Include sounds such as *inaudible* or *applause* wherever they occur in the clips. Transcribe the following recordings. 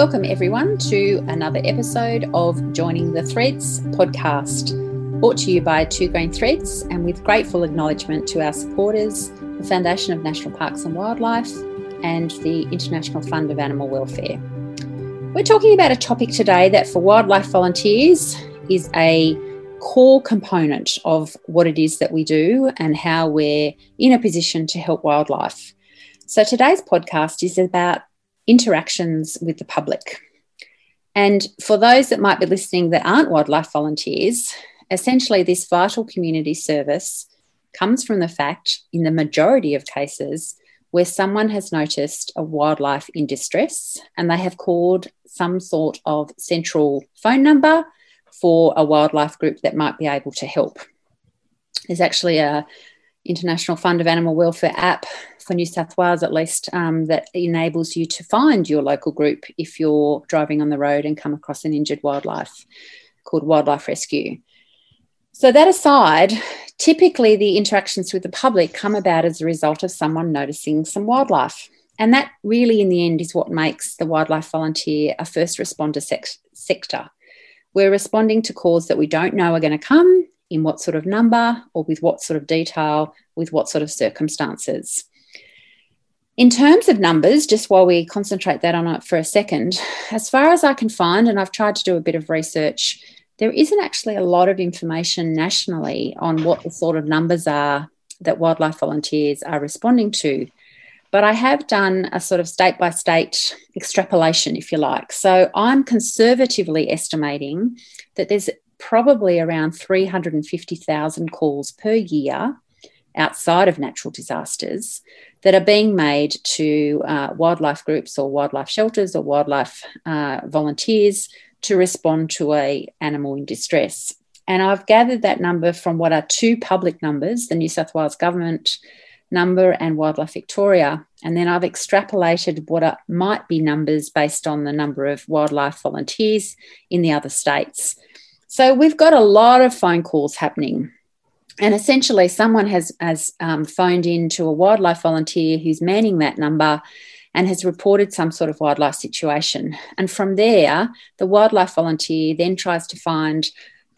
Welcome, everyone, to another episode of Joining the Threads podcast, brought to you by Two Green Threads and with grateful acknowledgement to our supporters, the Foundation of National Parks and Wildlife, and the International Fund of Animal Welfare. We're talking about a topic today that, for wildlife volunteers, is a core component of what it is that we do and how we're in a position to help wildlife. So, today's podcast is about interactions with the public. And for those that might be listening that aren't wildlife volunteers, essentially this vital community service comes from the fact, in the majority of cases, where someone has noticed a wildlife in distress and they have called some sort of central phone number for a wildlife group that might be able to help. There's actually a International Fund of Animal Welfare app for New South Wales, at least, um, that enables you to find your local group if you're driving on the road and come across an injured wildlife called Wildlife Rescue. So, that aside, typically the interactions with the public come about as a result of someone noticing some wildlife. And that really, in the end, is what makes the wildlife volunteer a first responder sector. We're responding to calls that we don't know are going to come, in what sort of number, or with what sort of detail, with what sort of circumstances. In terms of numbers, just while we concentrate that on it for a second, as far as I can find, and I've tried to do a bit of research, there isn't actually a lot of information nationally on what the sort of numbers are that wildlife volunteers are responding to. But I have done a sort of state by state extrapolation, if you like. So I'm conservatively estimating that there's probably around 350,000 calls per year outside of natural disasters that are being made to uh, wildlife groups or wildlife shelters or wildlife uh, volunteers to respond to a animal in distress. And I've gathered that number from what are two public numbers, the New South Wales government number and Wildlife Victoria. And then I've extrapolated what are, might be numbers based on the number of wildlife volunteers in the other states. So we've got a lot of phone calls happening. And essentially, someone has, has um, phoned in to a wildlife volunteer who's manning that number and has reported some sort of wildlife situation. And from there, the wildlife volunteer then tries to find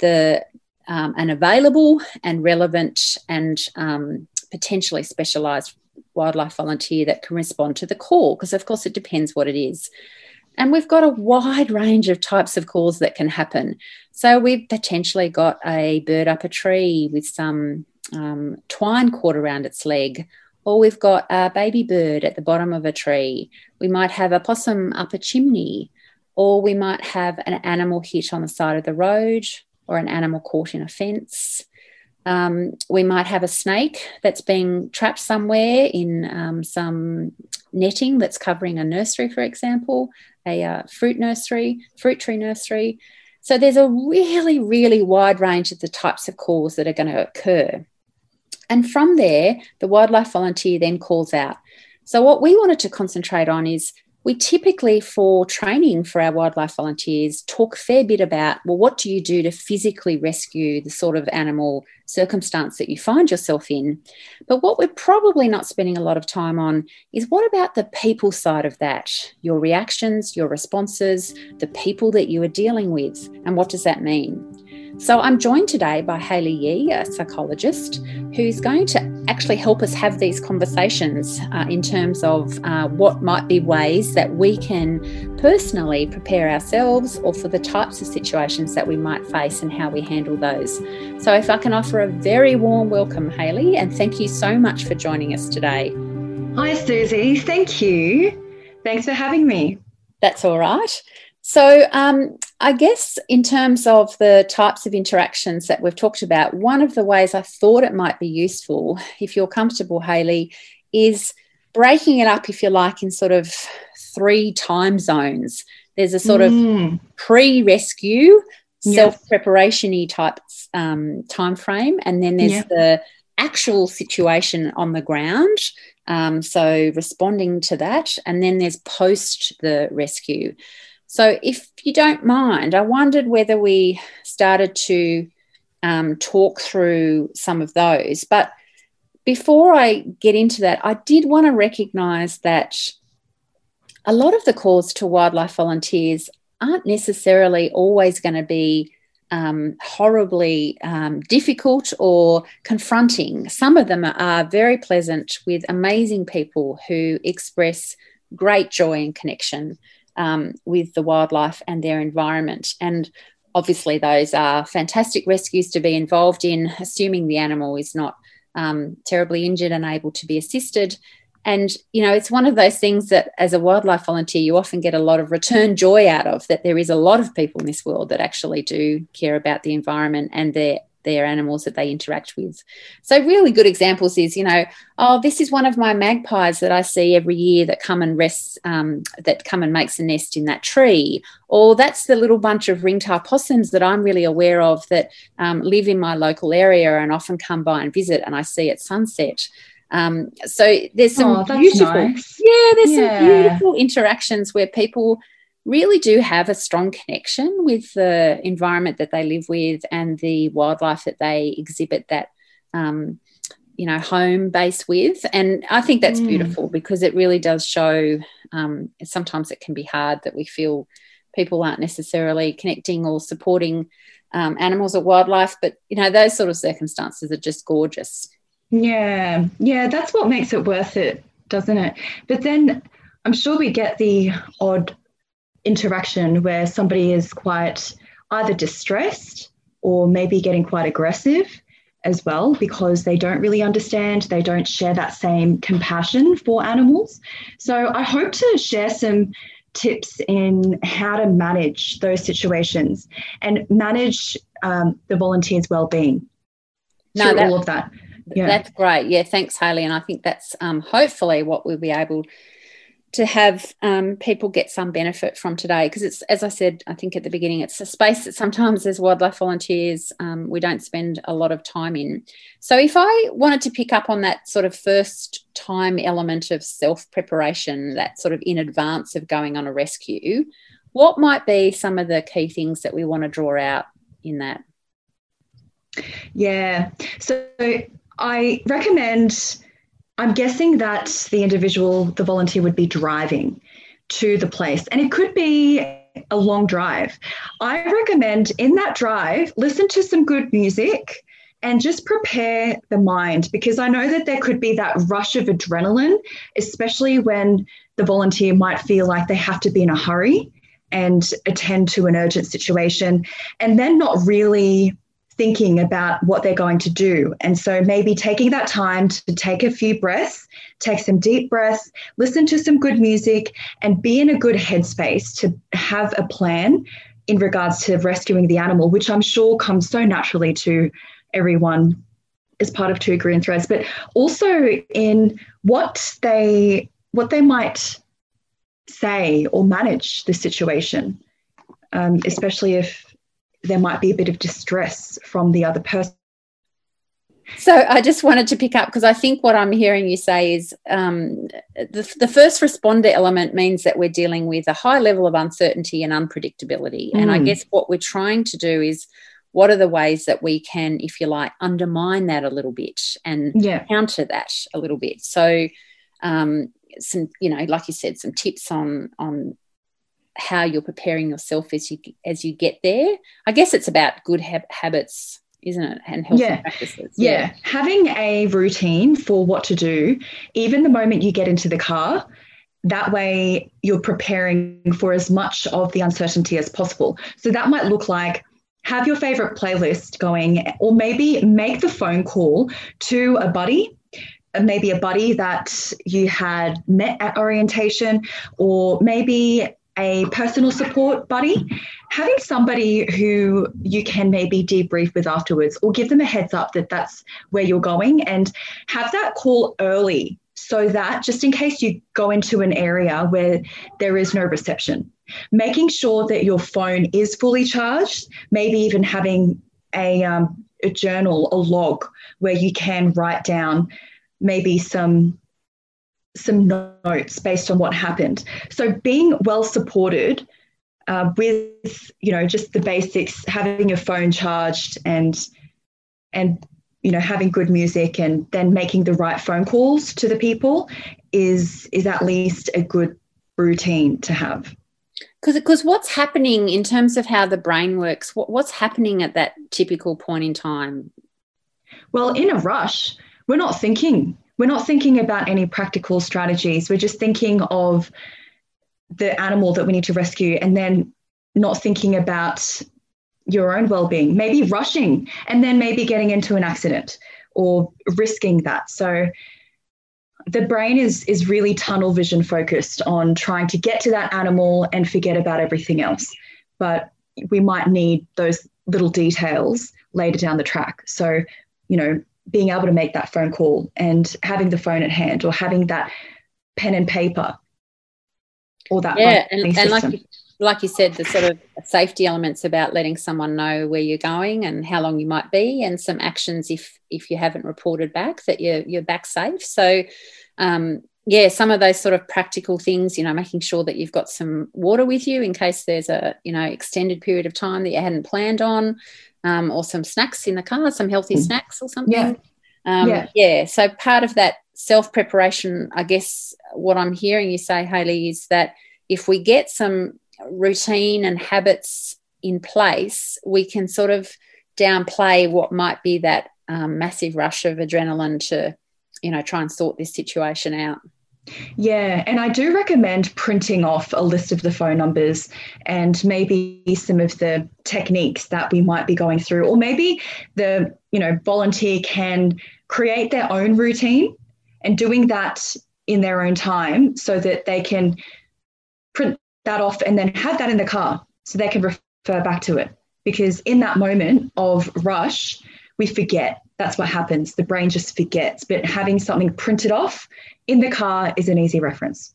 the um, an available and relevant and um, potentially specialised wildlife volunteer that can respond to the call, because of course it depends what it is. And we've got a wide range of types of calls that can happen. So we've potentially got a bird up a tree with some um, twine caught around its leg, or we've got a baby bird at the bottom of a tree. We might have a possum up a chimney, or we might have an animal hit on the side of the road, or an animal caught in a fence. Um, we might have a snake that's being trapped somewhere in um, some netting that's covering a nursery, for example, a uh, fruit nursery, fruit tree nursery. So there's a really, really wide range of the types of calls that are going to occur. And from there, the wildlife volunteer then calls out. So, what we wanted to concentrate on is we typically, for training for our wildlife volunteers, talk a fair bit about well, what do you do to physically rescue the sort of animal circumstance that you find yourself in? But what we're probably not spending a lot of time on is what about the people side of that? Your reactions, your responses, the people that you are dealing with, and what does that mean? So I'm joined today by Haley Yee, a psychologist, who's going to actually help us have these conversations uh, in terms of uh, what might be ways that we can personally prepare ourselves or for the types of situations that we might face and how we handle those. So if I can offer a very warm welcome, Haley, and thank you so much for joining us today. Hi, Susie. Thank you. Thanks for having me. That's all right. So, um, I guess in terms of the types of interactions that we've talked about, one of the ways I thought it might be useful, if you're comfortable, Haley, is breaking it up, if you like, in sort of three time zones. There's a sort mm. of pre-rescue, self-preparation-y type um, time frame, and then there's the actual situation on the ground. Um, so responding to that, and then there's post the rescue. So, if you don't mind, I wondered whether we started to um, talk through some of those. But before I get into that, I did want to recognize that a lot of the calls to wildlife volunteers aren't necessarily always going to be um, horribly um, difficult or confronting. Some of them are very pleasant with amazing people who express great joy and connection um, with the wildlife and their environment. And obviously, those are fantastic rescues to be involved in, assuming the animal is not um, terribly injured and able to be assisted. And, you know, it's one of those things that as a wildlife volunteer, you often get a lot of return joy out of that there is a lot of people in this world that actually do care about the environment and their their animals that they interact with. So, really good examples is, you know, oh, this is one of my magpies that I see every year that come and rests, um, that come and makes a nest in that tree. Or that's the little bunch of ring-tail possums that I'm really aware of that um, live in my local area and often come by and visit, and I see at sunset. Um, so there's some oh, beautiful, nice. yeah, there's yeah. some beautiful interactions where people really do have a strong connection with the environment that they live with and the wildlife that they exhibit that um, you know home base with. And i think that's mm. beautiful because it really does show um, sometimes it can be hard that we feel people aren't necessarily connecting or supporting um, animals or wildlife but you know those sort of circumstances are just gorgeous. Yeah. Yeah that's what makes it worth it doesn't it? But then i'm sure we get the odd interaction where somebody is quite either distressed or maybe getting quite aggressive as well because they don't really understand, they don't share that same compassion for animals. So I hope to share some tips in how to manage those situations and manage um, the volunteers' well-being no, through that, all of that. Yeah. That's great. Yeah, thanks, Hayley. And I think that's um, hopefully what we'll be able to have um, people get some benefit from today because it's as i said i think at the beginning it's a space that sometimes as wildlife volunteers um, we don't spend a lot of time in. So if i wanted to pick up on that sort of first time element of self preparation that sort of in advance of going on a rescue what might be some of the key things that we want to draw out in that? Yeah. So i recommend I'm guessing that the individual, the volunteer, would be driving to the place, and it could be a long drive. I recommend in that drive, listen to some good music and just prepare the mind because I know that there could be that rush of adrenaline, especially when the volunteer might feel like they have to be in a hurry and attend to an urgent situation and then not really thinking about what they're going to do. And so maybe taking that time to take a few breaths, take some deep breaths, listen to some good music, and be in a good headspace to have a plan in regards to rescuing the animal, which I'm sure comes so naturally to everyone as part of two green threads, but also in what they what they might say or manage the situation, um, especially if there might be a bit of distress from the other person. So I just wanted to pick up because I think what I'm hearing you say is um, the, the first responder element means that we're dealing with a high level of uncertainty and unpredictability. Mm. And I mm. guess what we're trying to do is what are the ways that we can, if you like, undermine that a little bit and yeah. counter that a little bit. So um, some, you know, like you said, some tips on on how you're preparing yourself as you as you get there. I guess it's about good ha- habits, isn't it, and healthy yeah. practices. Yeah. yeah, having a routine for what to do, even the moment you get into the car. That way, you're preparing for as much of the uncertainty as possible. So that might look like have your favorite playlist going, or maybe make the phone call to a buddy maybe a buddy that you had met at orientation, or maybe a personal support buddy, having somebody who you can maybe debrief with afterwards or give them a heads up that that's where you're going and have that call early so that just in case you go into an area where there is no reception, making sure that your phone is fully charged, maybe even having a, um, a journal, a log where you can write down maybe some some notes based on what happened. So being well supported uh, with you know just the basics, having your phone charged and and you know having good music and then making the right phone calls to the people is is at least a good routine to have. Because because what's happening in terms of how the brain works, what, what's happening at that typical point in time? Well, in a rush, we're not thinking. We're not thinking about any practical strategies. We're just thinking of the animal that we need to rescue and then not thinking about your own well-being maybe rushing and then maybe getting into an accident or risking that. So the brain is is really tunnel vision focused on trying to get to that animal and forget about everything else. But we might need those little details later down the track. So you know being able to make that phone call and having the phone at hand or having that pen and paper or that yeah and, and like like you said, the sort of safety elements about letting someone know where you're going and how long you might be, and some actions if if you haven't reported back that you're you're back safe. So, um, yeah, some of those sort of practical things, you know, making sure that you've got some water with you in case there's a you know extended period of time that you hadn't planned on, um, or some snacks in the car, some healthy mm. snacks or something. Yeah. Um, yeah. yeah. So part of that self preparation, I guess, what I'm hearing you say, Haley, is that if we get some routine and habits in place, we can sort of downplay what might be that um, massive rush of adrenaline to, you know, try and sort this situation out. Yeah, and I do recommend printing off a list of the phone numbers and maybe some of the techniques that we might be going through, or maybe the you know volunteer can create their own routine and doing that in their own time so that they can print that off and then have that in the car so they can refer back to it. Because in that moment of rush, we forget. That's what happens. The brain just forgets. But having something printed off in the car is an easy reference.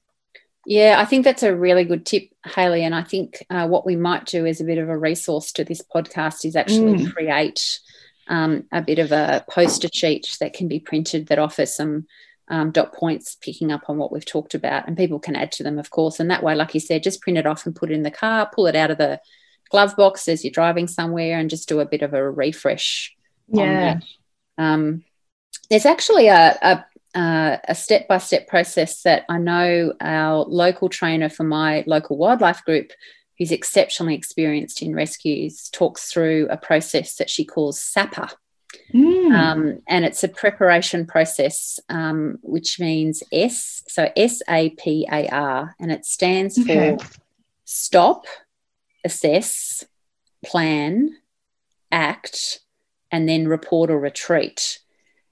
Yeah, I think that's a really good tip, Haley. And I think uh, what we might do as a bit of a resource to this podcast is actually mm. create um, a bit of a poster sheet that can be printed that offers some um, dot points picking up on what we've talked about, and people can add to them, of course. And that way, like you said, just print it off and put it in the car, pull it out of the glove box as you're driving somewhere, and just do a bit of a refresh. Yeah. Um, there's actually a, a a step by step process that I know our local trainer for my local wildlife group, who's exceptionally experienced in rescues, talks through a process that she calls SAPA. Mm. Um, and it's a preparation process, um, which means S, so S A P A R, and it stands okay. for stop, assess, plan, act, and then report or retreat.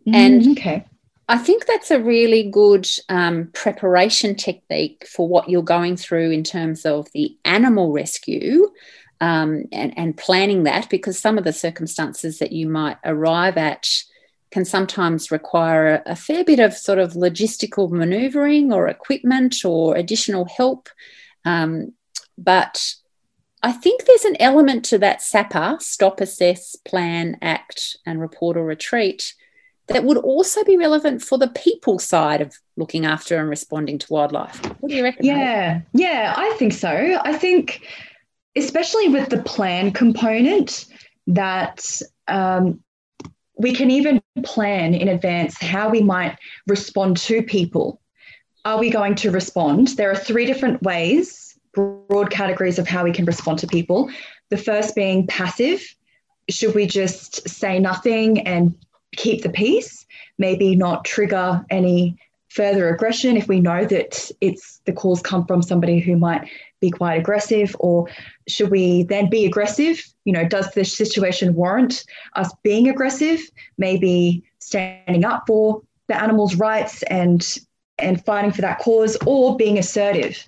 Mm, and okay. I think that's a really good um, preparation technique for what you're going through in terms of the animal rescue um, and, and planning that because some of the circumstances that you might arrive at can sometimes require a, a fair bit of sort of logistical maneuvering or equipment or additional help. Um, but I think there's an element to that SAPA stop, assess, plan, act, and report or retreat that would also be relevant for the people side of looking after and responding to wildlife. What do you reckon? Yeah, yeah, I think so. I think especially with the plan component, that um, we can even plan in advance how we might respond to people. Are we going to respond? There are three different ways, broad categories of how we can respond to people. The first being passive. Should we just say nothing and keep the peace? Maybe not trigger any further aggression if we know that it's the calls come from somebody who might be quite aggressive or should we then be aggressive you know does the situation warrant us being aggressive maybe standing up for the animal's rights and and fighting for that cause or being assertive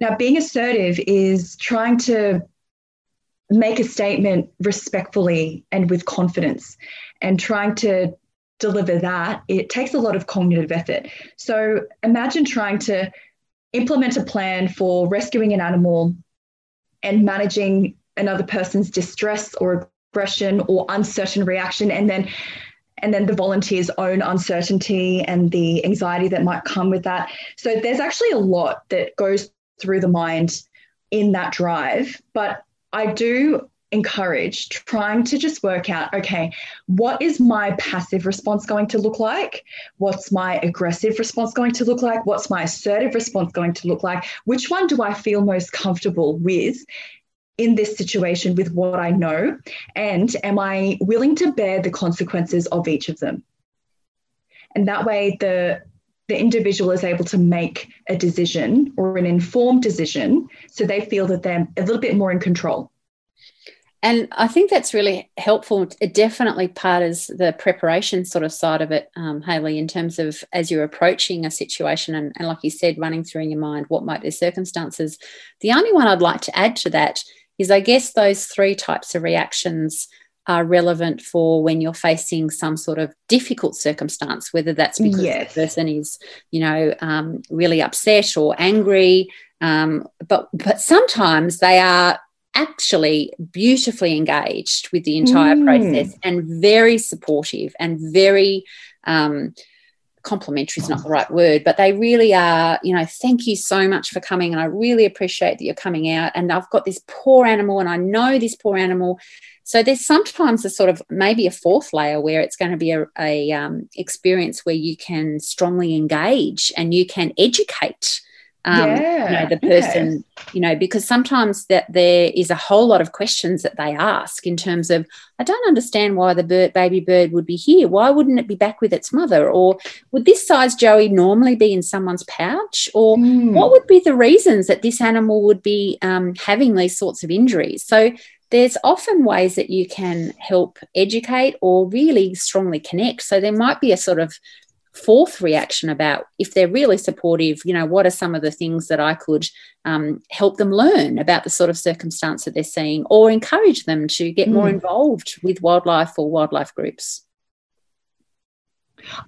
now being assertive is trying to make a statement respectfully and with confidence and trying to deliver that, it takes a lot of cognitive effort. So imagine trying to implement a plan for rescuing an animal and managing another person's distress or aggression or uncertain reaction and then and then the volunteer's own uncertainty and the anxiety that might come with that. So there's actually a lot that goes through the mind in that drive, but I do encourage trying to just work out okay, what is my passive response going to look like? What's my aggressive response going to look like? What's my assertive response going to look like? Which one do I feel most comfortable with? In this situation, with what I know, and am I willing to bear the consequences of each of them? And that way, the the individual is able to make a decision or an informed decision so they feel that they're a little bit more in control. And I think that's really helpful. It definitely part is the preparation sort of side of it, um, Hayley, in terms of as you're approaching a situation and, and, like you said, running through in your mind what might be the circumstances. The only one I'd like to add to that is, I guess, those three types of reactions are relevant for when you're facing some sort of difficult circumstance, whether that's because yes. the person is, you know, um, really upset or angry. Um, but but sometimes they are actually beautifully engaged with the entire mm. process and very supportive and very um, complimentary is not the right word, but they really are, you know, thank you so much for coming. And I really appreciate that you're coming out. And I've got this poor animal, and I know this poor animal so there's sometimes a sort of maybe a fourth layer where it's going to be a, a um, experience where you can strongly engage and you can educate. Um, yeah, you know the person okay. you know because sometimes that there is a whole lot of questions that they ask in terms of i don't understand why the bird, baby bird would be here why wouldn't it be back with its mother or would this size joey normally be in someone's pouch or mm. what would be the reasons that this animal would be um, having these sorts of injuries so there's often ways that you can help educate or really strongly connect. So there might be a sort of fourth reaction about if they're really supportive, you know, what are some of the things that I could um, help them learn about the sort of circumstance that they're seeing or encourage them to get mm. more involved with wildlife or wildlife groups.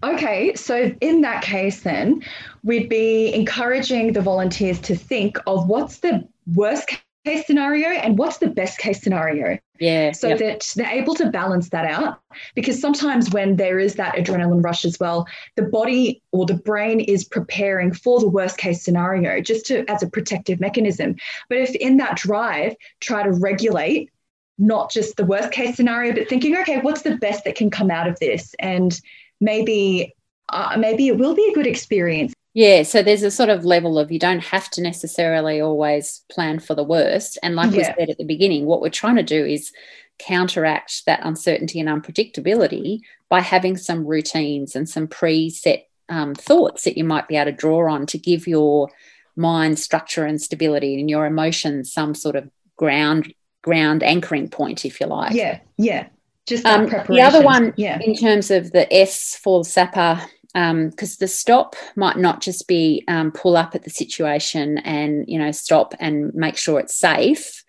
Okay, so in that case, then we'd be encouraging the volunteers to think of what's the worst case scenario and what's the best case scenario. Yeah. So yep. that they're able to balance that out. Because sometimes when there is that adrenaline rush as well, the body or the brain is preparing for the worst case scenario just to as a protective mechanism. But if in that drive, try to regulate not just the worst case scenario, but thinking, okay, what's the best that can come out of this? And maybe uh, maybe it will be a good experience. Yeah, so there's a sort of level of you don't have to necessarily always plan for the worst. And like yeah. we said at the beginning, what we're trying to do is counteract that uncertainty and unpredictability by having some routines and some preset um, thoughts that you might be able to draw on to give your mind structure and stability and your emotions some sort of ground ground anchoring point, if you like. Yeah, yeah. Just um, the other one, yeah. in terms of the S for SAPA because um, the stop might not just be um, pull up at the situation and you know stop and make sure it's safe.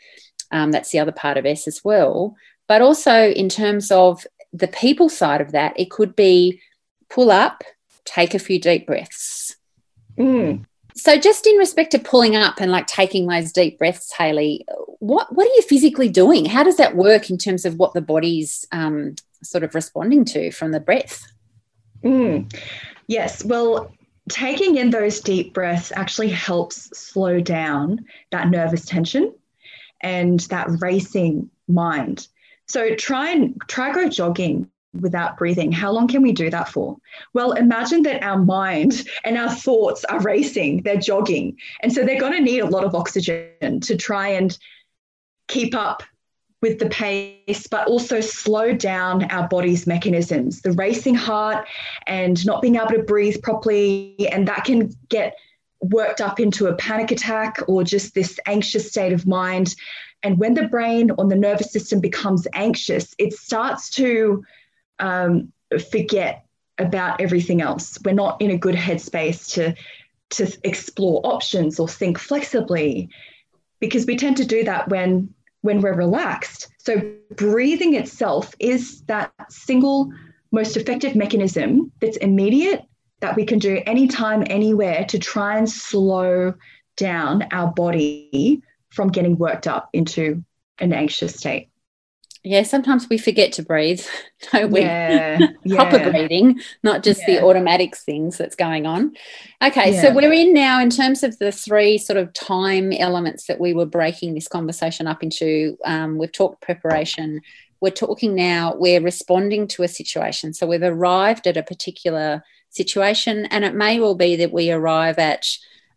Um, that's the other part of S as well. But also in terms of the people side of that, it could be pull up, take a few deep breaths. Mm. So, just in respect to pulling up and like taking those deep breaths, haley what what are you physically doing? How does that work in terms of what the body's um, sort of responding to from the breath? Mm. Yes. Well, taking in those deep breaths actually helps slow down that nervous tension and that racing mind. So try and try go jogging without breathing. How long can we do that for? Well, imagine that our mind and our thoughts are racing, they're jogging. And so they're going to need a lot of oxygen to try and keep up with the pace, but also slow down our body's mechanisms, the racing heart and not being able to breathe properly. And that can get worked up into a panic attack or just this anxious state of mind. And when the brain or the nervous system becomes anxious, it starts to um, forget about everything else. We're not in a good headspace to, to explore options or think flexibly because we tend to do that when when we're relaxed. So, breathing itself is that single most effective mechanism that's immediate that we can do anytime, anywhere to try and slow down our body from getting worked up into an anxious state. Yeah, sometimes we forget to breathe, *laughs* don't we? Yeah, *laughs* Proper yeah. breathing, not just the Yeah. automatic things that's going on. Okay, so we're in now in terms of the three sort of time elements that we were breaking this conversation up into. Um, we've talked preparation. We're talking now, we're responding to a situation. So we've arrived at a particular situation, and it may well be that we arrive at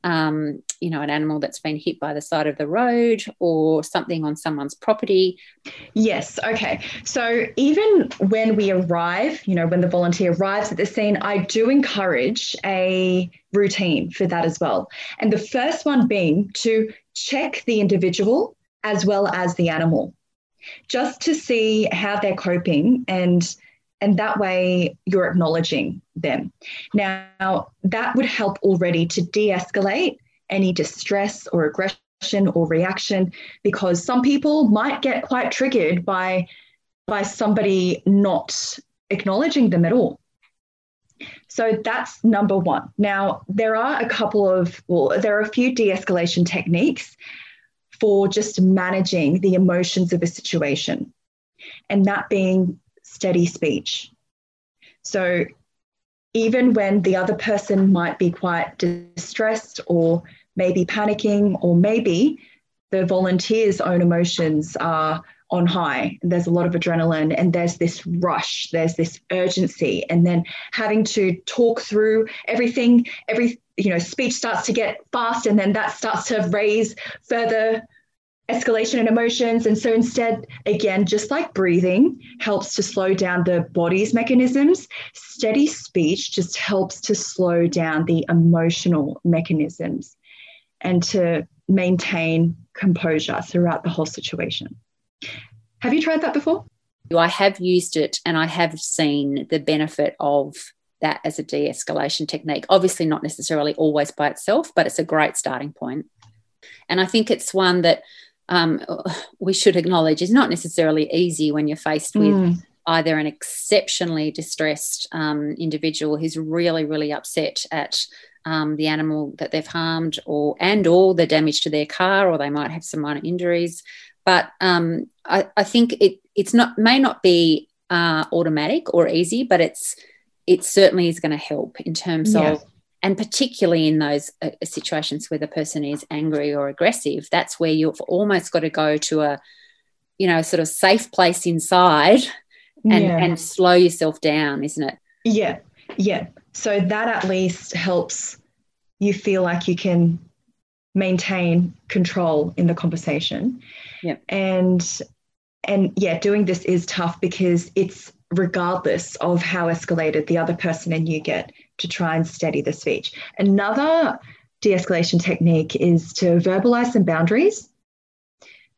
um, you know, an animal that's been hit by the side of the road or something on someone's property. Yes. Okay. So even when we arrive, you know, when the volunteer arrives at the scene, I do encourage a routine for that as well. And the first one being to check the individual as well as the animal, just to see how they're coping and and that way you're acknowledging them. Now, that would help already to de escalate any distress or aggression or reaction because some people might get quite triggered by, by somebody not acknowledging them at all. So that's number one. Now, there are a couple of, well, there are a few de escalation techniques for just managing the emotions of a situation, and that being steady speech. So even when the other person might be quite distressed or maybe panicking, or maybe the volunteer's own emotions are on high, there's a lot of adrenaline and there's this rush, there's this urgency, and then having to talk through everything, every you know, speech starts to get fast, and then that starts to raise further escalation and emotions. And so instead, again, just like breathing helps to slow down the body's mechanisms, steady speech just helps to slow down the emotional mechanisms and to maintain composure throughout the whole situation. Have you tried that before? I have used it and I have seen the benefit of that as a de escalation technique. Obviously, not necessarily always by itself, but it's a great starting point. And I think it's one that um, *laughs* we should acknowledge is not necessarily easy when you're faced with Mm. either an exceptionally distressed um, individual who's really, really upset at um, the animal that they've harmed, or and or the damage to their car, or they might have some minor injuries. But um, I, I think it it's not may not be uh, automatic or easy, but it's it certainly is going to help in terms Yeah. of and particularly in those uh, situations where the person is angry or aggressive that's where you've almost got to go to a you know sort of safe place inside and Yeah. and slow yourself down isn't it Yeah, yeah. So that at least helps you feel like you can maintain control in the conversation. Yep. And and yeah, doing this is tough because it's regardless of how escalated the other person and you get to try and steady the speech. Another de-escalation technique is to verbalize some boundaries.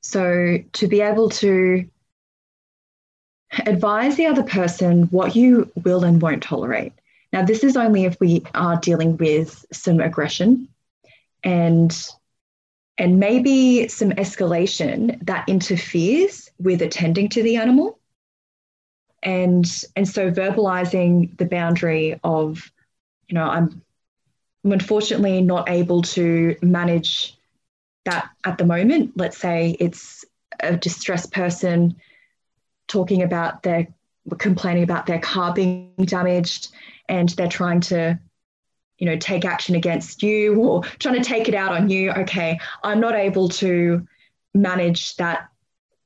So to be able to advise the other person what you will and won't tolerate. Now, this is only if we are dealing with some aggression and and maybe some escalation that interferes with attending to the animal. And and so verbalizing the boundary of, you know, I'm I'm unfortunately not able to manage that at the moment. Let's say it's a distressed person talking about their complaining about their car being damaged and they're trying to you know take action against you or trying to take it out on you okay i'm not able to manage that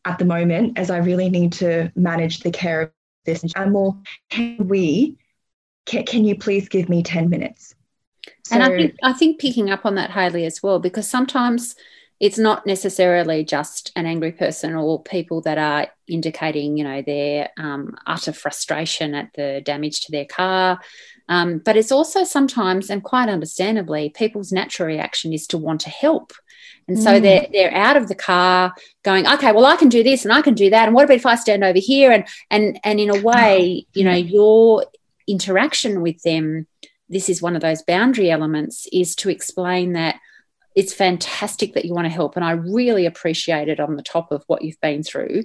at the moment as i really need to manage the care of this. Animal can we can, can you please give me 10 minutes? And I think I think picking up on that, Haley, as well, because sometimes it's not necessarily just an angry person or people that are indicating, you know, their um, utter frustration at the damage to their car. Um, but it's also sometimes, and quite understandably, people's natural reaction is to want to help. And so Mm. they're they're out of the car going, okay, well, I can do this and I can do that. And what about if I stand over here? And and and in a way, you know, your interaction with them this is one of those boundary elements is to explain that it's fantastic that you want to help and i really appreciate it on the top of what you've been through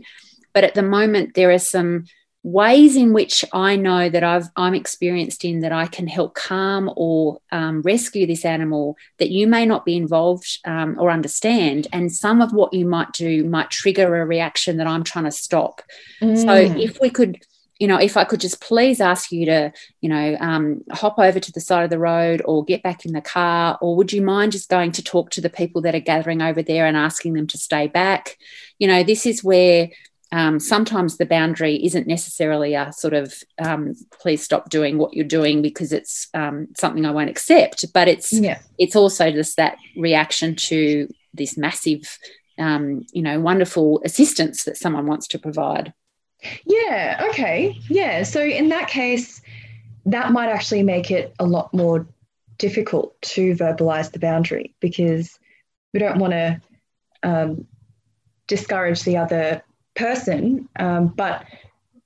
but at the moment there are some ways in which I know that I've, I'm experienced in that I can help calm or um, rescue this animal that you may not be involved um, or understand. And some of what you might do might trigger a reaction that I'm trying to stop. Mm. So if we could you know, if I could just please ask you to, you know, um, hop over to the side of the road or get back in the car, or would you mind just going to talk to the people that are gathering over there and asking them to stay back? You know, this is where um, sometimes the boundary isn't necessarily a sort of um, please stop doing what you're doing because it's um, something I won't accept, but it's yeah. it's also just that reaction to this massive, um, you know, wonderful assistance that someone wants to provide. Yeah, okay. Yeah. So in that case, that might actually make it a lot more difficult to verbalize the boundary because we don't want to um, discourage the other person. Um, but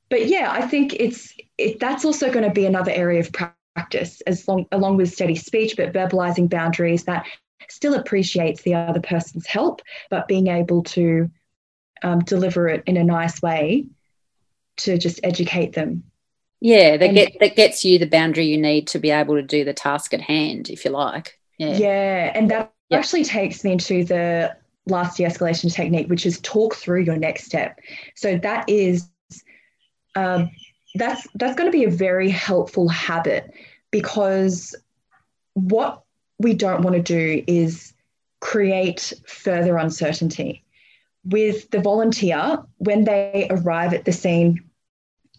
but yeah, I think it's it, that's also going to be another area of practice as long along with steady speech, but verbalizing boundaries that still appreciates the other person's help, but being able to um, deliver it in a nice way to just educate them. Yeah, that and, get that gets you the boundary you need to be able to do the task at hand, if you like. Yeah, yeah, and that actually takes me into the last de-escalation technique, which is talk through your next step. So that is um, that's that's going to be a very helpful habit because what we don't want to do is create further uncertainty. With the volunteer, when they arrive at the scene,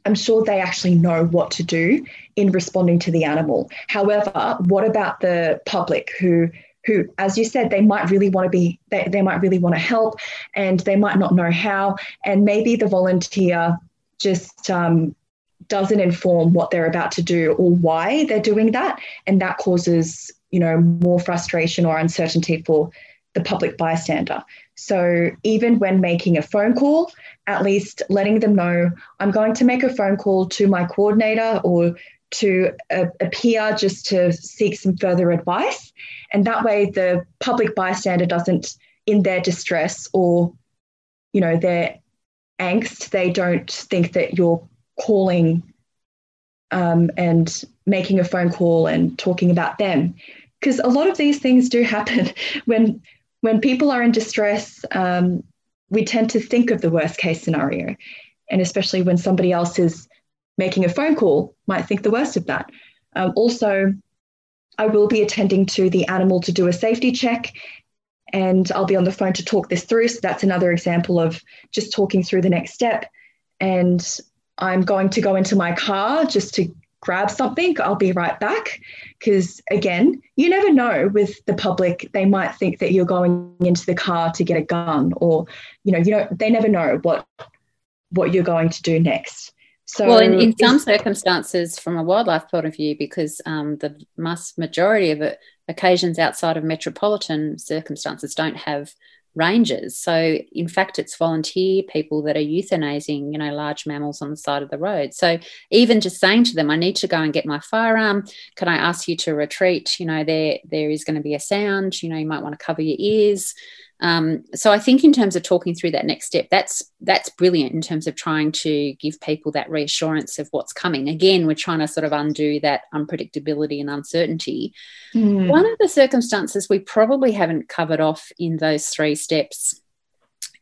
I'm sure they actually know what to do in responding to the animal. However, what about the public who who, as you said, they might really want to be, they, they might really want to help and they might not know how. And maybe the volunteer just um, doesn't inform what they're about to do or why they're doing that. And that causes, you know, more frustration or uncertainty for the public bystander. So even when making a phone call, at least letting them know I'm going to make a phone call to my coordinator or to a, a peer just to seek some further advice. And that way the public bystander doesn't, in their distress or, you know, their angst, they don't think that you're calling um, and making a phone call and talking about them. Because a lot of these things do happen *laughs* when when people are in distress, um, we tend to think of the worst case scenario. And especially when somebody else is making a phone call, might think the worst of that. Um, also, I will be attending to the animal to do a safety check and I'll be on the phone to talk this through. So that's another example of just talking through the next step. And I'm going to go into my car just to grab something, I'll be right back. Because again, you never know with the public, they might think that you're going into the car to get a gun or, you know, you know, they never know what what you're going to do next. So well, in, in some circumstances, from a wildlife point of view, because um, the mass majority of it, occasions outside of metropolitan circumstances don't have rangers. So, in fact, it's volunteer people that are euthanizing, you know, large mammals on the side of the road. So, even just saying to them, "I need to go and get my firearm. Can I ask you to retreat? You know, there there is going to be a sound. You know, you might want to cover your ears." Um, so I think in terms of talking through that next step, that's that's brilliant in terms of trying to give people that reassurance of what's coming. Again, we're trying to sort of undo that unpredictability and uncertainty. Mm. One of the circumstances we probably haven't covered off in those three steps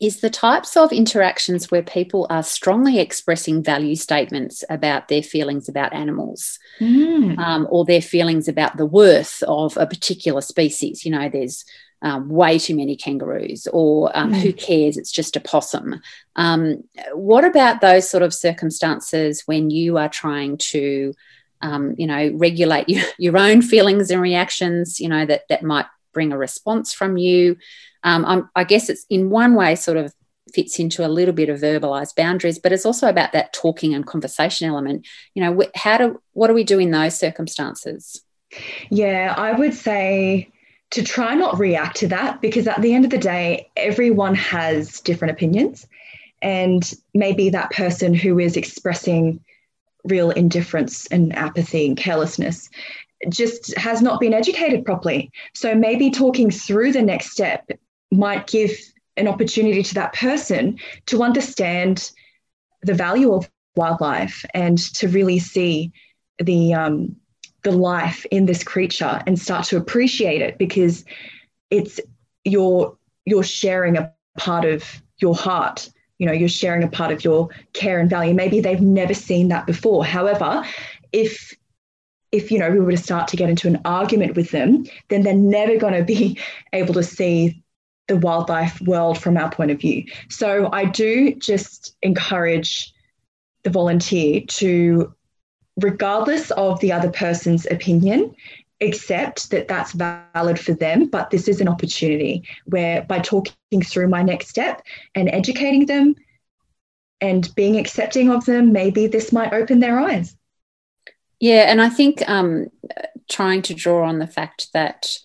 is the types of interactions where people are strongly expressing value statements about their feelings about animals mm. um, or their feelings about the worth of a particular species. You know, there's um, way too many kangaroos, or um, mm. who cares, it's just a possum. Um, what about those sort of circumstances when you are trying to, um, you know, regulate your, your own feelings and reactions, you know, that, that might bring a response from you? Um, I guess it's in one way sort of fits into a little bit of verbalized boundaries but it's also about that talking and conversation element you know how do what do we do in those circumstances yeah i would say to try not react to that because at the end of the day, everyone has different opinions. And maybe that person who is expressing real indifference and apathy and carelessness just has not been educated properly. So maybe talking through the next step might give an opportunity to that person to understand the value of wildlife and to really see the um, the life in this creature and start to appreciate it because it's you're you're sharing a part of your heart. You know you're sharing a part of your care and value. Maybe they've never seen that before. However if if you know we were to start to get into an argument with them then they're never *laughs* going to be able to see the wildlife world from our point of view. So i do just encourage the volunteer to regardless of the other person's opinion accept that that's valid for them but this is an opportunity where by talking through my next step and educating them and being accepting of them maybe this might open their eyes. Yeah and i think um, trying to draw on the fact that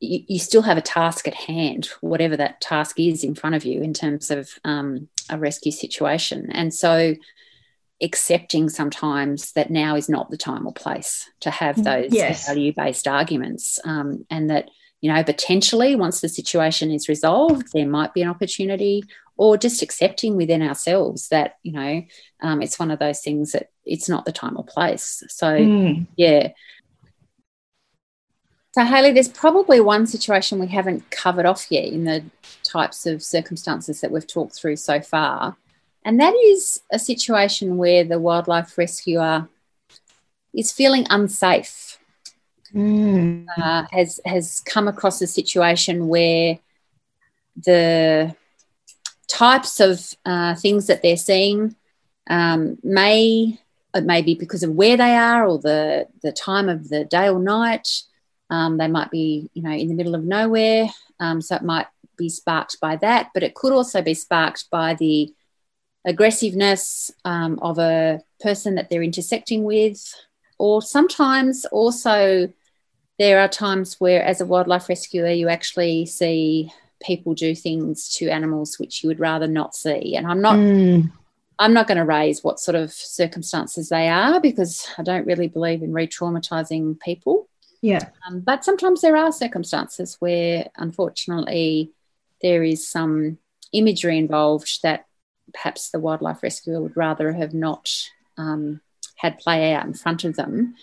you, you, still have a task at hand whatever that task is in front of you in terms of um, a rescue situation. And so accepting sometimes that now is not the time or place to have mm, those yes. value based arguments, um, and that you know potentially once the situation is resolved, there might be an opportunity, or just accepting within ourselves that you know um, it's one of those things that it's not the time or place. So mm. yeah. So, haley there's probably one situation we haven't covered off yet in the types of circumstances that we've talked through so far. And that is a situation where the wildlife rescuer is feeling unsafe. Mm. Uh, has has come across a situation where the types of uh, things that they're seeing um, may it may be because of where they are or the the time of the day or night. Um, they might be you know in the middle of nowhere, um, so it might be sparked by that. But it could also be sparked by the aggressiveness um, of a person that they're intersecting with, or sometimes also there are times where, as a wildlife rescuer, you actually see people do things to animals which you would rather not see. And I'm not. Mm. I'm not going to raise what sort of circumstances they are because I don't really believe in re traumatizing people. Yeah. Um, but sometimes there are circumstances where, unfortunately, there is some imagery involved that perhaps the wildlife rescuer would rather have not um, had play out in front of them.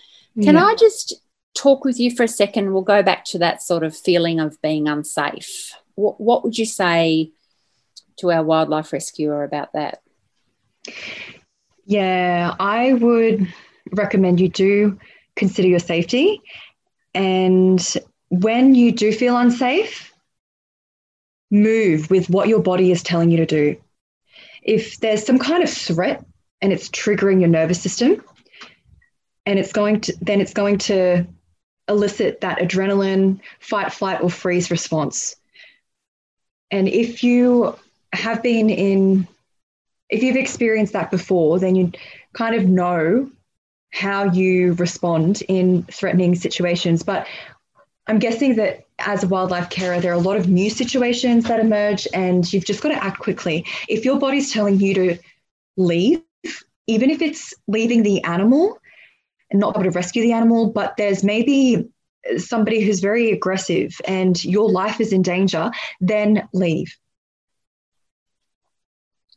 Can yeah. I just talk with you for a second? We'll go back to that sort of feeling of being unsafe. What, what would you say to our wildlife rescuer about that? Yeah, I would recommend you do consider your safety. And when you do feel unsafe, move with what your body is telling you to do if there's some kind of threat and it's triggering your nervous system, and it's going to then it's going to elicit that adrenaline, fight, flight, or freeze response. And if you have been in, if you've experienced that before, then you kind of know how you respond in threatening situations. But I'm guessing that as a wildlife carer, there are a lot of new situations that emerge, and you've just got to act quickly. If your body's telling you to leave, even if it's leaving the animal and not able to rescue the animal, but there's maybe somebody who's very aggressive and your life is in danger, then leave.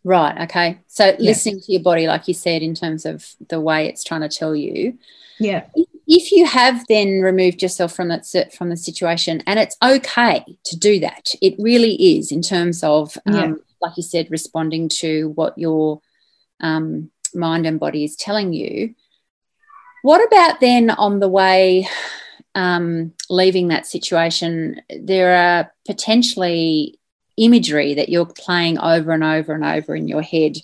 Right. Okay. So yeah. listening to your body, like you said, in terms of the way it's trying to tell you. Yeah if you have then removed yourself from that from the situation and it's okay to do that it really is in terms of um, yeah. like you said responding to what your um, mind and body is telling you. What about then on the way um, leaving that situation? There are potentially imagery that you're playing over and over and over in your head.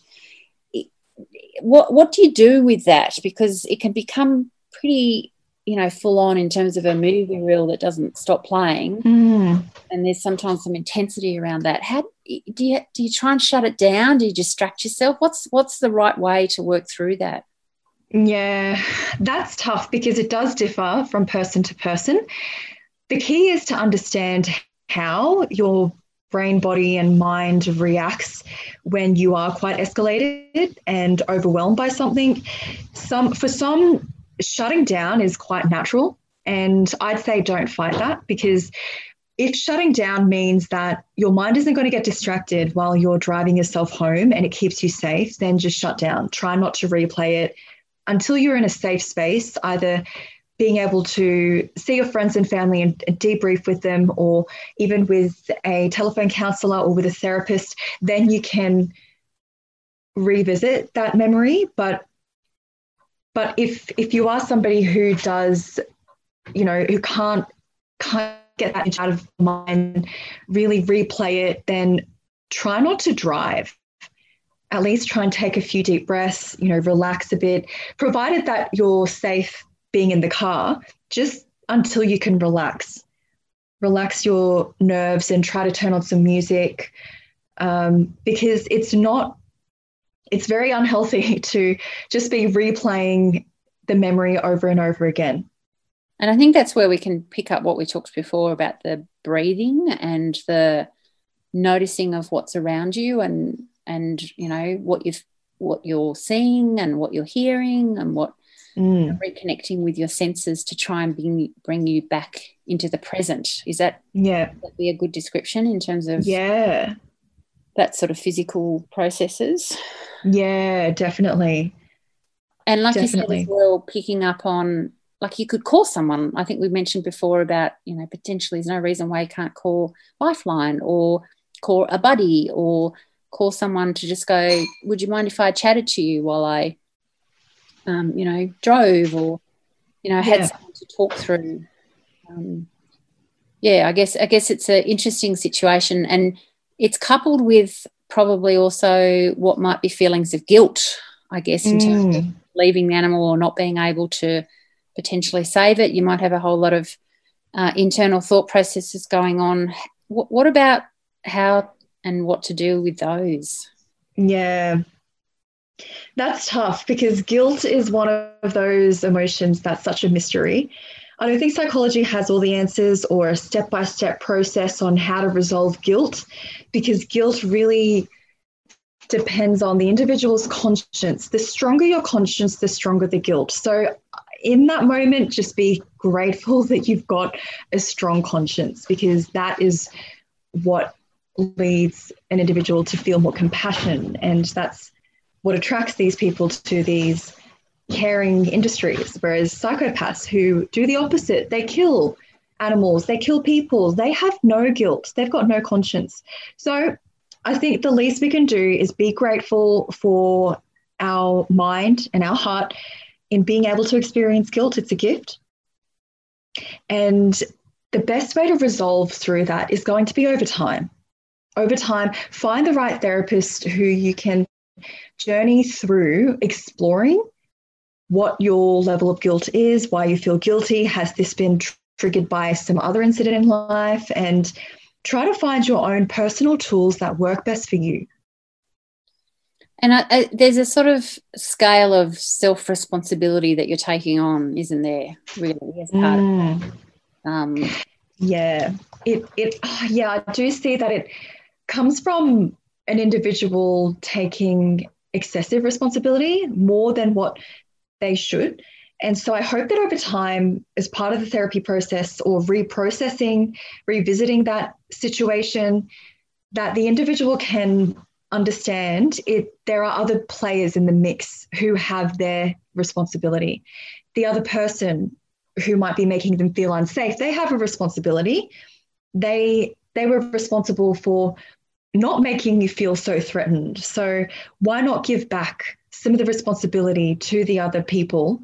What what do you do with that? Because it can become pretty you know, full on in terms of a movie reel that doesn't stop playing. Mm. And there's sometimes some intensity around that. How do you do you try and shut it down? Do you distract yourself? What's what's the right way to work through that? Yeah, that's tough because it does differ from person to person. The key is to understand how your brain, body, and mind reacts when you are quite escalated and overwhelmed by something. Some for some shutting down is quite natural. And I'd say don't fight that because if shutting down means that your mind isn't going to get distracted while you're driving yourself home and it keeps you safe, then just shut down. Try not to replay it until you're in a safe space, either being able to see your friends and family and, debrief with them, or even with a telephone counselor or with a therapist, then you can revisit that memory. But but if if you are somebody who does, you know, who can't can't get that out of mind, really replay it, then try not to drive. At least try and take a few deep breaths, you know, relax a bit, provided that you're safe being in the car, just until you can relax. Relax your nerves and try to turn on some music um, because it's not, it's very unhealthy *laughs* to just be replaying the memory over and over again. And I think that's where we can pick up what we talked before about the breathing and the noticing of what's around you and and you know what you've what you're seeing and what you're hearing and what mm. reconnecting with your senses to try and bring bring you back into the present. Is that yeah that be a good description in terms of yeah that sort of physical processes? Yeah, definitely. And like definitely. you said as well, picking up on like you could call someone. I think we mentioned before about, you know, potentially there's no reason why you can't call Lifeline or call a buddy or call someone to just go, would you mind if I chatted to you while I, um, you know, drove or, you know, had yeah. someone to talk through. Um, yeah, I guess I guess it's an interesting situation, and it's coupled with probably also what might be feelings of guilt. I guess in mm. terms of mm. leaving the animal or not being able to potentially save it. You might have a whole lot of uh, internal thought processes going on. W- what about how and what to do with those? Yeah, that's tough because guilt is one of those emotions that's such a mystery. I don't think psychology has all the answers or a step by step process on how to resolve guilt because guilt really depends on the individual's conscience. The stronger your conscience, the stronger the guilt. So in that moment, just be grateful that you've got a strong conscience because that is what leads an individual to feel more compassion. And that's what attracts these people to these caring industries. Whereas psychopaths who do the opposite, they kill animals, they kill people, they have no guilt, they've got no conscience. So I think the least we can do is be grateful for our mind and our heart in being able to experience guilt. It's a gift. And the best way to resolve through that is going to be over time. Over time, find the right therapist who you can journey through exploring what your level of guilt is, why you feel guilty. Has this been tr- triggered by some other incident in life? And try to find your own personal tools that work best for you. And I, I, there's a sort of scale of self responsibility that you're taking on, isn't there? Really, as part mm. of um, yeah, it it oh, yeah, I do see that it comes from an individual taking excessive responsibility more than what they should. And so I hope that over time, as part of the therapy process or reprocessing, revisiting that situation, that the individual can understand it there are other players in the mix who have their responsibility. The other person who might be making them feel unsafe they have a responsibility. They they were responsible for not making you feel so threatened. So why not give back some of the responsibility to the other people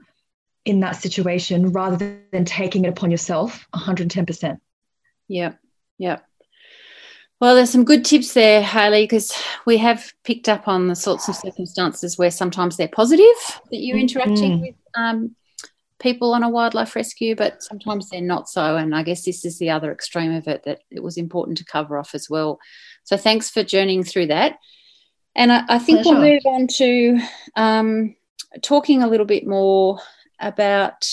in that situation rather than taking it upon yourself 110% yeah yeah well, there's some good tips there, Hayley, because we have picked up on the sorts of circumstances where sometimes they're positive that you're interacting mm. with um, people on a wildlife rescue, but sometimes they're not so. And I guess this is the other extreme of it that it was important to cover off as well. So thanks for journeying through that. And I, I think Pleasure. we'll move on to um, talking a little bit more about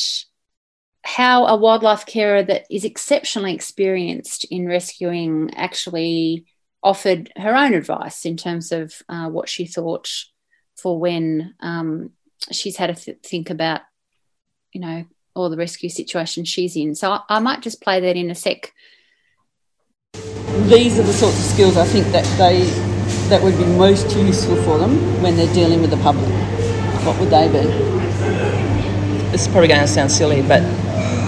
how a wildlife carer that is exceptionally experienced in rescuing actually offered her own advice in terms of uh, what she thought for when um, she's had to th- think about, you know, all the rescue situation she's in. So I, I, might just play that in a sec. these are the sorts of skills I think that they that would be most useful for them when they're dealing with the public. What would they be? This is probably going to sound silly, but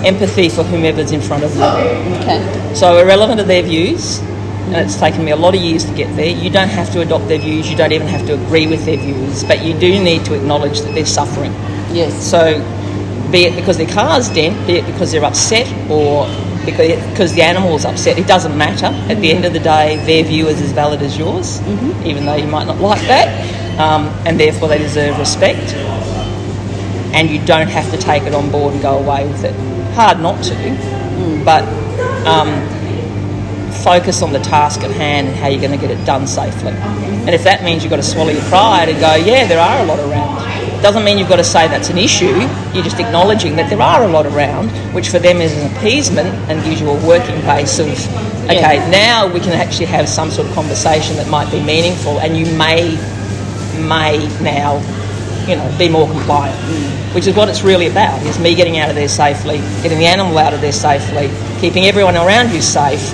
empathy for whomever's in front of them. Okay. So irrelevant to their views, and it's taken me a lot of years to get there. You don't have to adopt their views. You don't even have to agree with their views, but you do need to acknowledge that they're suffering. Yes. So, be it because their car's dent, be it because they're upset, or because, the animal's upset, it doesn't matter. At the end of the day, their view is as valid as yours, mm-hmm. even though you might not like that, um, and therefore they deserve respect. And you don't have to take it on board and go away with it. Hard not to, mm. but um, focus on the task at hand and how you're going to get it done safely. And if that means you've got to swallow your pride and go, yeah, there are a lot around doesn't mean you've got to say that's an issue. You're just acknowledging that there are a lot around, which for them is an appeasement and gives you a working base of, okay, yeah. now we can actually have some sort of conversation that might be meaningful, and you may may now, you know, be more compliant. Mm. Which is what it's really about: is me getting out of there safely, getting the animal out of there safely, keeping everyone around you safe,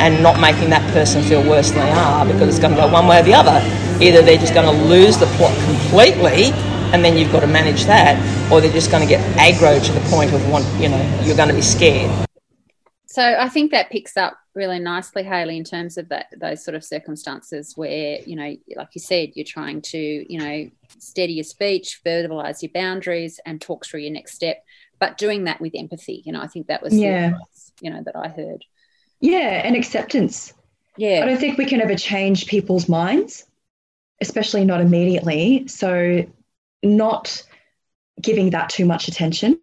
and not making that person feel worse than they are because it's going to go one way or the other. Either they're just going to lose the plot completely and then you've got to manage that, or they're just going to get aggro to the point of want, you know, you're going to be scared. So I think that picks up really nicely, Haley, in terms of that those sort of circumstances where you know, like you said, you're trying to you know steady your speech, verbalize your boundaries, and talk through your next step, but doing that with empathy. You know, I think that was yeah, advice, you know, that I heard. Yeah, and acceptance. Yeah, I don't think we can ever change people's minds, especially not immediately. So not giving that too much attention.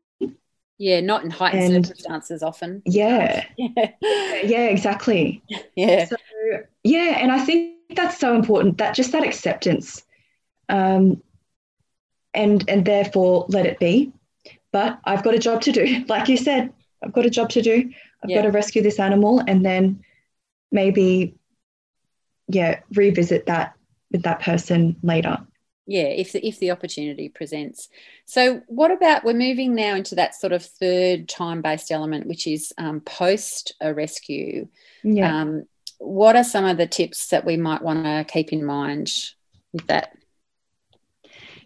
Yeah, not in heightened and, circumstances often. Yeah. *laughs* yeah. Yeah, exactly. Yeah. So, yeah, and I think that's so important that just that acceptance. Um, and and therefore let it be. But I've got a job to do. *laughs* Like you said, I've got a job to do. I've yeah. got to rescue this animal and then maybe yeah, revisit that with that person later yeah if the, if the opportunity presents. So what about we're moving now into that sort of third time based element which is um, post a rescue yeah. Um, what are some of the tips that we might want to keep in mind with that?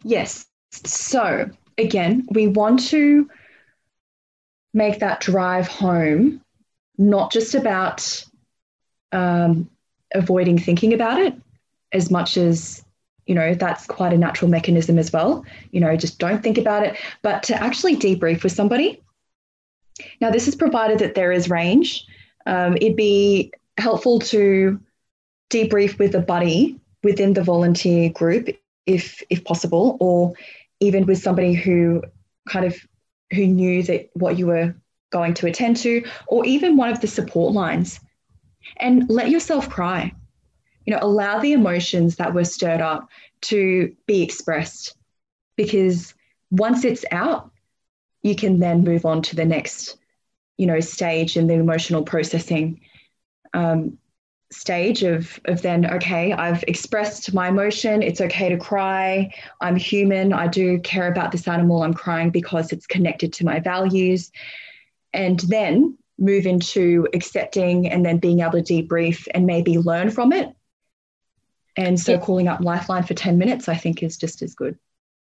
Yes. So again we want to make that drive home not just about um, avoiding thinking about it as much as you know that's quite a natural mechanism as well. You know just don't think about it. But to actually debrief with somebody now this is provided that there is range. Um, it'd be helpful to debrief with a buddy within the volunteer group if if possible or even with somebody who kind of who knew that what you were going to attend to or even one of the support lines. And let yourself cry you know, allow the emotions that were stirred up to be expressed because once it's out, you can then move on to the next, you know, stage in the emotional processing um, stage of of then okay, I've expressed my emotion. It's okay to cry. I'm human. I do care about this animal. I'm crying because it's connected to my values, and then move into accepting and then being able to debrief and maybe learn from it and so yeah. calling up Lifeline for 10 minutes, I think, is just as good.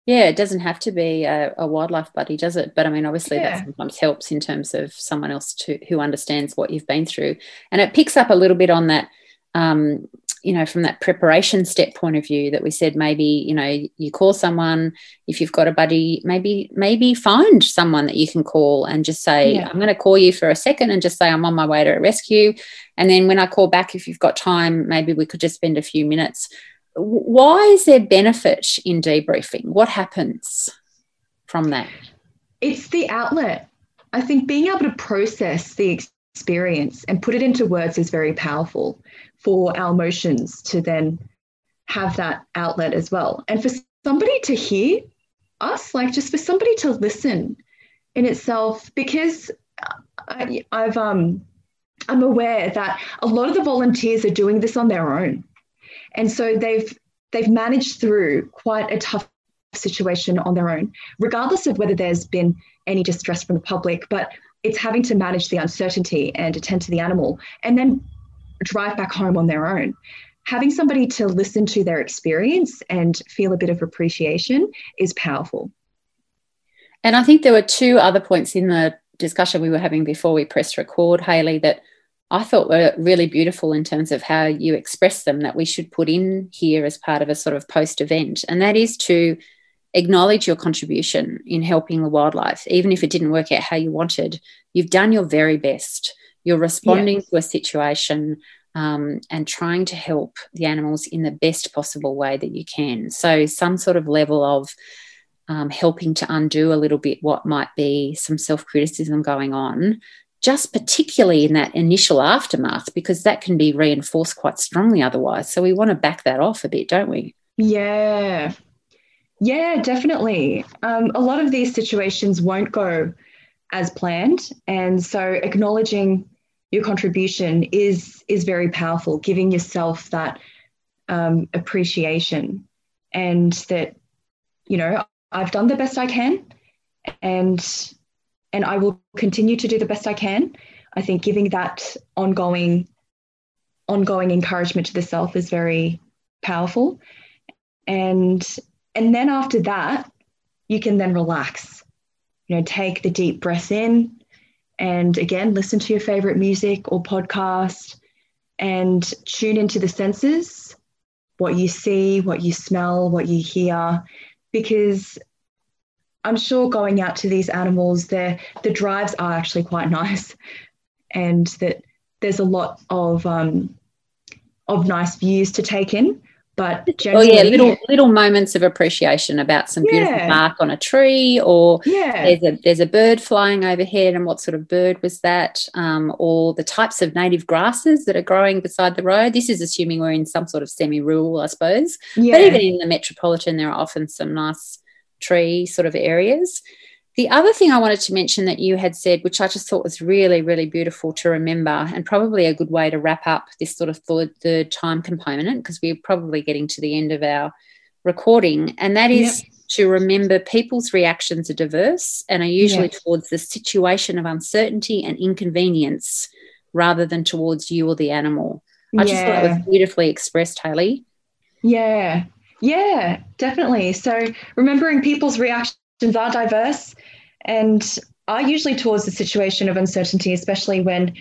Yeah, it doesn't have to be a, a wildlife buddy, does it? But I mean, obviously, yeah. that sometimes helps in terms of someone else to, who understands what you've been through. And it picks up a little bit on that um, you know from that preparation step point of view that we said maybe you know you call someone if you've got a buddy maybe maybe find someone that you can call and just say yeah. i'm going to call you for a second and just say i'm on my way to a rescue. And then when i call back if you've got time maybe we could just spend a few minutes. Why is there benefit in debriefing? What happens from that? It's the outlet. I think being able to process the experience and put it into words is very powerful for our emotions to then have that outlet as well. And for somebody to hear us, like just for somebody to listen in itself, because I, I've um I'm aware that a lot of the volunteers are doing this on their own. And so they've they've managed through quite a tough situation on their own, regardless of whether there's been any distress from the public, but it's having to manage the uncertainty and attend to the animal and then drive back home on their own. Having somebody to listen to their experience and feel a bit of appreciation is powerful. And I think there were two other points in the discussion we were having before we pressed record, Haley, that I thought were really beautiful in terms of how you express them that we should put in here as part of a sort of post event. And that is to acknowledge your contribution in helping the wildlife, even if it didn't work out how you wanted. You've done your very best. You're responding to a situation um, and trying to help the animals in the best possible way that you can. So, some sort of level of um, helping to undo a little bit what might be some self criticism going on, just particularly in that initial aftermath, because that can be reinforced quite strongly otherwise. So, we want to back that off a bit, don't we? Yeah, yeah, definitely. Um, a lot of these situations won't go as planned, and so acknowledging your contribution is is very powerful. Giving yourself that um, appreciation, and that you know I've done the best I can, and and I will continue to do the best I can. I think giving that ongoing ongoing encouragement to the self is very powerful, and and then after that, you can then relax. You know, take the deep breath in and again, listen to your favorite music or podcast and tune into the senses what you see, what you smell, what you hear, because I'm sure going out to these animals, the drives are actually quite *laughs* nice, and that there's a lot of um, of nice views to take in. But oh yeah, little *laughs* little moments of appreciation about some beautiful yeah. bark on a tree, or yeah. there's a there's a bird flying overhead, and what sort of bird was that? Um, or the types of native grasses that are growing beside the road. This is assuming we're in some sort of semi-rural, I suppose. Yeah. But even in the metropolitan, there are often some nice tree sort of areas. The other thing I wanted to mention that you had said, which I just thought was really, really beautiful to remember, and probably a good way to wrap up this sort of third, third time component, because we're probably getting to the end of our recording, and that is yep. to remember people's reactions are diverse and are usually towards the situation of uncertainty and inconvenience rather than towards you or the animal. I yeah. just thought it was beautifully expressed, Hayley. Yeah, yeah, definitely. So remembering people's reactions are diverse and are usually towards the situation of uncertainty, especially when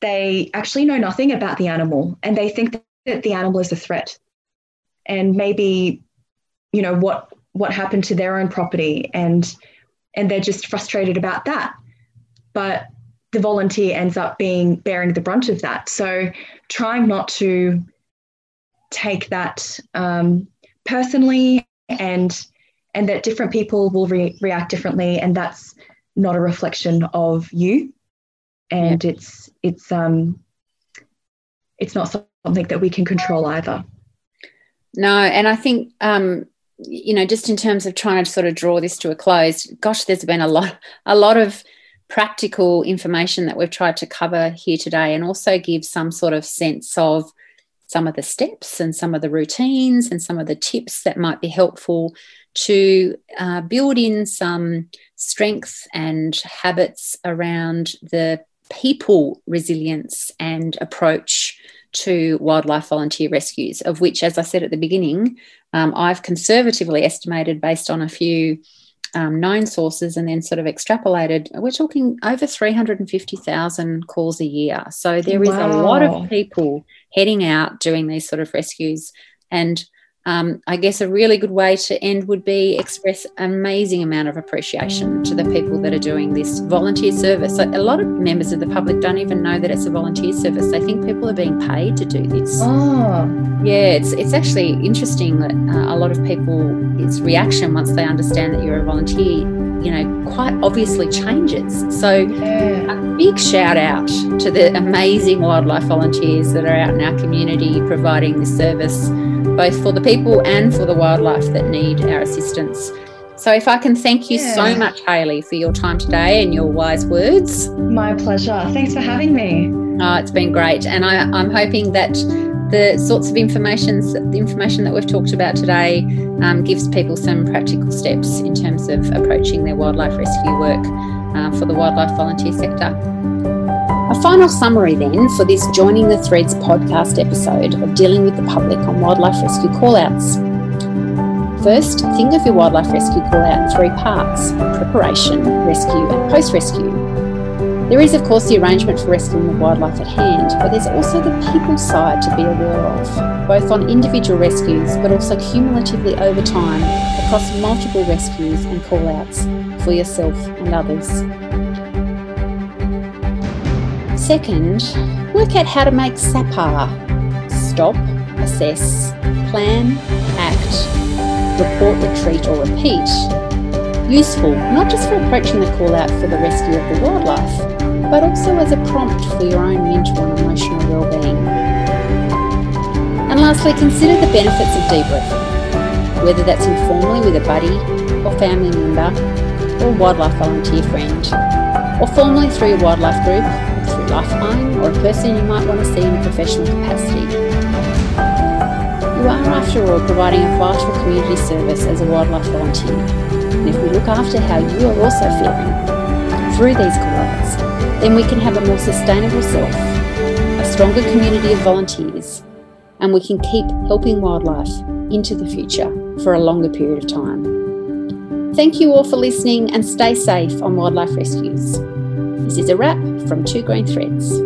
they actually know nothing about the animal and they think that the animal is a threat. And maybe, you know, what what happened to their own property and and they're just frustrated about that. But the volunteer ends up being bearing the brunt of that. So trying not to take that um, personally and and that different people will re- react differently and that's not a reflection of you and yeah. it's it's um it's not something that we can control either no and i think um you know just in terms of trying to sort of draw this to a close gosh there's been a lot a lot of practical information that we've tried to cover here today and also give some sort of sense of some of the steps and some of the routines and some of the tips that might be helpful to uh, build in some strength and habits around the people resilience and approach to wildlife volunteer rescues, of which, as I said at the beginning, um, I've conservatively estimated based on a few um, known sources and then sort of extrapolated, we're talking over 350,000 calls a year. So there is wow. a lot of people heading out doing these sort of rescues. And um, I guess a really good way to end would be express amazing amount of appreciation to the people that are doing this volunteer service. a lot of members of the public don't even know that it's a volunteer service. They think people are being paid to do this. Oh, yeah, it's it's actually interesting that uh, a lot of people's reaction once they understand that you're a volunteer you know, quite obviously changes. So, yeah. a big shout out to the amazing wildlife volunteers that are out in our community providing this service, both for the people and for the wildlife that need our assistance. So, if I can thank you yeah. so much, Hayley, for your time today and your wise words. My pleasure. Thanks for having me. Oh, it's been great. And I, I'm hoping that the sorts of information, the information that we've talked about today, um, gives people some practical steps in terms of approaching their wildlife rescue work uh, for the wildlife volunteer sector. A final summary then for this Joining the Threads podcast episode of dealing with the public on wildlife rescue callouts. First, think of your wildlife rescue callout in three parts preparation, rescue, and post rescue. There is, of course, the arrangement for rescuing the wildlife at hand, but there's also the people side to be aware of, both on individual rescues but also cumulatively over time across multiple rescues and callouts for yourself and others. Second, work out how to make SAPAR stop, assess, plan, act, report, retreat, or repeat useful not just for approaching the call out for the rescue of the wildlife, but also as a prompt for your own mental and emotional well-being. And lastly, consider the benefits of debriefing, whether that's informally with a buddy or family member or a wildlife volunteer friend, or formally through your wildlife group, through Lifeline, or a person you might want to see in a professional capacity. You are, after all, providing a vital community service as a wildlife volunteer. And if we look after how you are also feeling through these call-outs, then we can have a more sustainable self, a stronger community of volunteers, and we can keep helping wildlife into the future for a longer period of time. Thank you all for listening and stay safe on wildlife rescues. This is a wrap from Two Green Threads.